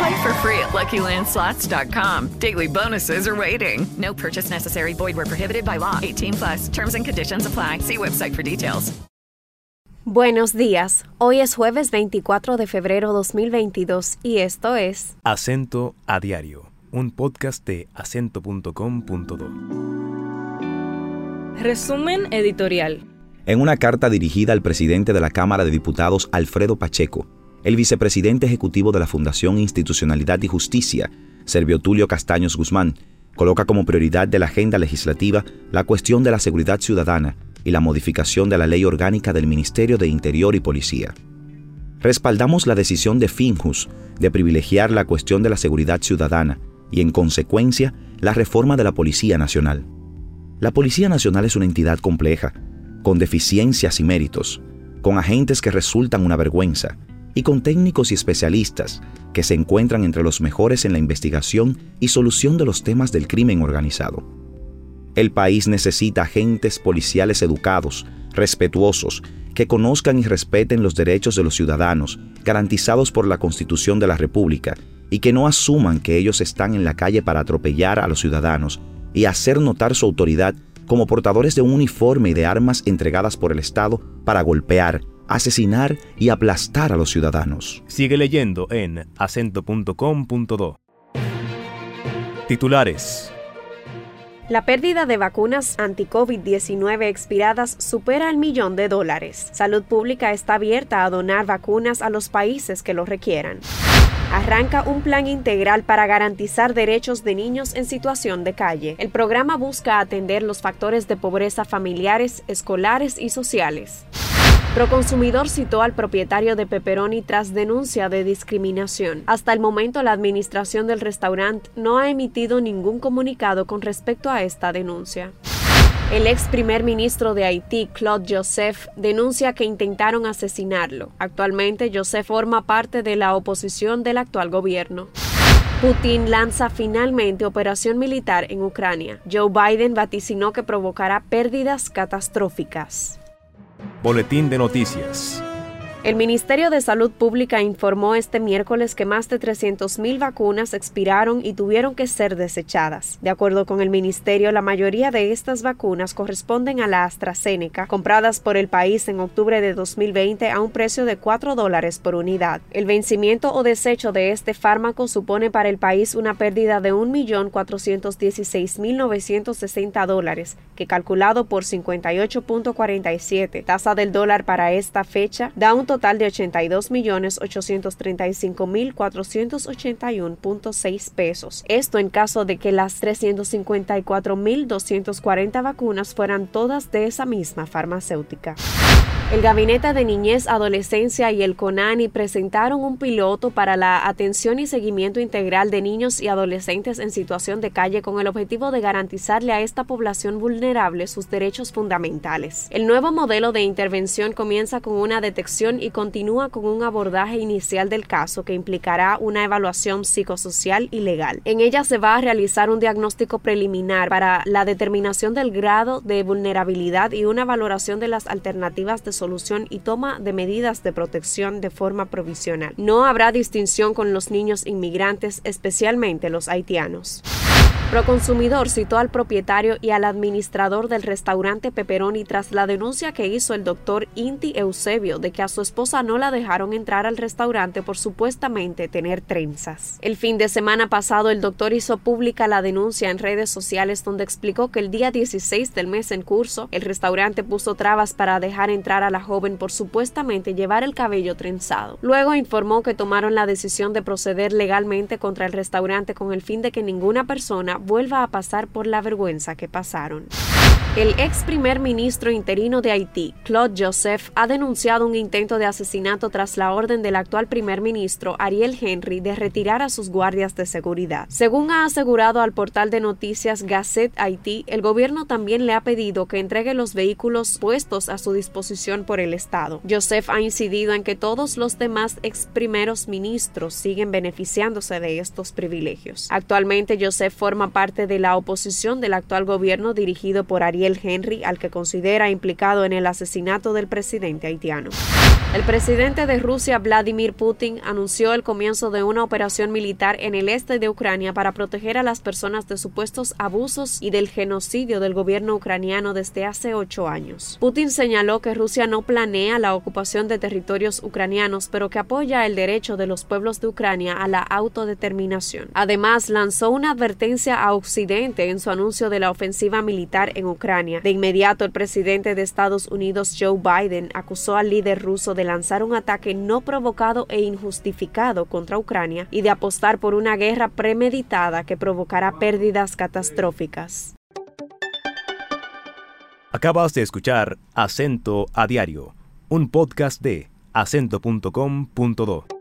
Play for free at LuckyLandSlots.com. Daily bonuses are waiting. No purchase necessary. Void where prohibited by law. 18 plus. Terms and conditions apply. See website for details. Buenos días. Hoy es jueves 24 de febrero 2022 y esto es Acento a Diario, un podcast de acento.com.do. Resumen editorial. En una carta dirigida al presidente de la Cámara de Diputados, Alfredo Pacheco, el vicepresidente ejecutivo de la Fundación Institucionalidad y Justicia, Servio Tulio Castaños Guzmán, coloca como prioridad de la agenda legislativa la cuestión de la seguridad ciudadana y la modificación de la ley orgánica del Ministerio de Interior y Policía. Respaldamos la decisión de Finjus de privilegiar la cuestión de la seguridad ciudadana y, en consecuencia, la reforma de la Policía Nacional. La Policía Nacional es una entidad compleja, con deficiencias y méritos, con agentes que resultan una vergüenza y con técnicos y especialistas que se encuentran entre los mejores en la investigación y solución de los temas del crimen organizado. El país necesita agentes policiales educados, respetuosos, que conozcan y respeten los derechos de los ciudadanos, garantizados por la Constitución de la República, y que no asuman que ellos están en la calle para atropellar a los ciudadanos y hacer notar su autoridad como portadores de un uniforme y de armas entregadas por el Estado para golpear, asesinar y aplastar a los ciudadanos. Sigue leyendo en acento.com.do. Titulares. La pérdida de vacunas anti-COVID-19 expiradas supera el millón de dólares. Salud Pública está abierta a donar vacunas a los países que lo requieran. Arranca un plan integral para garantizar derechos de niños en situación de calle. El programa busca atender los factores de pobreza familiares, escolares y sociales. Proconsumidor citó al propietario de Pepperoni tras denuncia de discriminación. Hasta el momento, la administración del restaurante no ha emitido ningún comunicado con respecto a esta denuncia. El ex primer ministro de Haití, Claude Joseph, denuncia que intentaron asesinarlo. Actualmente, Joseph forma parte de la oposición del actual gobierno. Putin lanza finalmente operación militar en Ucrania. Joe Biden vaticinó que provocará pérdidas catastróficas. Boletín de noticias. El Ministerio de Salud Pública informó este miércoles que más de 300.000 vacunas expiraron y tuvieron que ser desechadas. De acuerdo con el ministerio, la mayoría de estas vacunas corresponden a la AstraZeneca, compradas por el país en octubre de 2020 a un precio de 4 dólares por unidad. El vencimiento o desecho de este fármaco supone para el país una pérdida de 1.416.960 dólares, que calculado por 58.47 tasa del dólar para esta fecha da un total de 82.835.481.6 pesos. Esto en caso de que las 354.240 vacunas fueran todas de esa misma farmacéutica. El Gabinete de Niñez, Adolescencia y el CONANI presentaron un piloto para la atención y seguimiento integral de niños y adolescentes en situación de calle con el objetivo de garantizarle a esta población vulnerable sus derechos fundamentales. El nuevo modelo de intervención comienza con una detección y continúa con un abordaje inicial del caso que implicará una evaluación psicosocial y legal. En ella se va a realizar un diagnóstico preliminar para la determinación del grado de vulnerabilidad y una valoración de las alternativas de y toma de medidas de protección de forma provisional. No habrá distinción con los niños inmigrantes, especialmente los haitianos. Proconsumidor citó al propietario y al administrador del restaurante Pepperoni tras la denuncia que hizo el doctor Inti Eusebio de que a su esposa no la dejaron entrar al restaurante por supuestamente tener trenzas. El fin de semana pasado el doctor hizo pública la denuncia en redes sociales donde explicó que el día 16 del mes en curso el restaurante puso trabas para dejar entrar a la joven por supuestamente llevar el cabello trenzado. Luego informó que tomaron la decisión de proceder legalmente contra el restaurante con el fin de que ninguna persona vuelva a pasar por la vergüenza que pasaron. El ex primer ministro interino de Haití, Claude Joseph, ha denunciado un intento de asesinato tras la orden del actual primer ministro, Ariel Henry, de retirar a sus guardias de seguridad. Según ha asegurado al portal de noticias Gazette Haití, el gobierno también le ha pedido que entregue los vehículos puestos a su disposición por el Estado. Joseph ha incidido en que todos los demás ex primeros ministros siguen beneficiándose de estos privilegios. Actualmente, Joseph forma parte de la oposición del actual gobierno dirigido por Ariel Henry, al que considera implicado en el asesinato del presidente haitiano. El presidente de Rusia, Vladimir Putin, anunció el comienzo de una operación militar en el este de Ucrania para proteger a las personas de supuestos abusos y del genocidio del gobierno ucraniano desde hace ocho años. Putin señaló que Rusia no planea la ocupación de territorios ucranianos, pero que apoya el derecho de los pueblos de Ucrania a la autodeterminación. Además, lanzó una advertencia a Occidente en su anuncio de la ofensiva militar en De inmediato, el presidente de Estados Unidos, Joe Biden, acusó al líder ruso de lanzar un ataque no provocado e injustificado contra Ucrania y de apostar por una guerra premeditada que provocará pérdidas catastróficas. Acabas de escuchar Acento a Diario, un podcast de acento.com.do.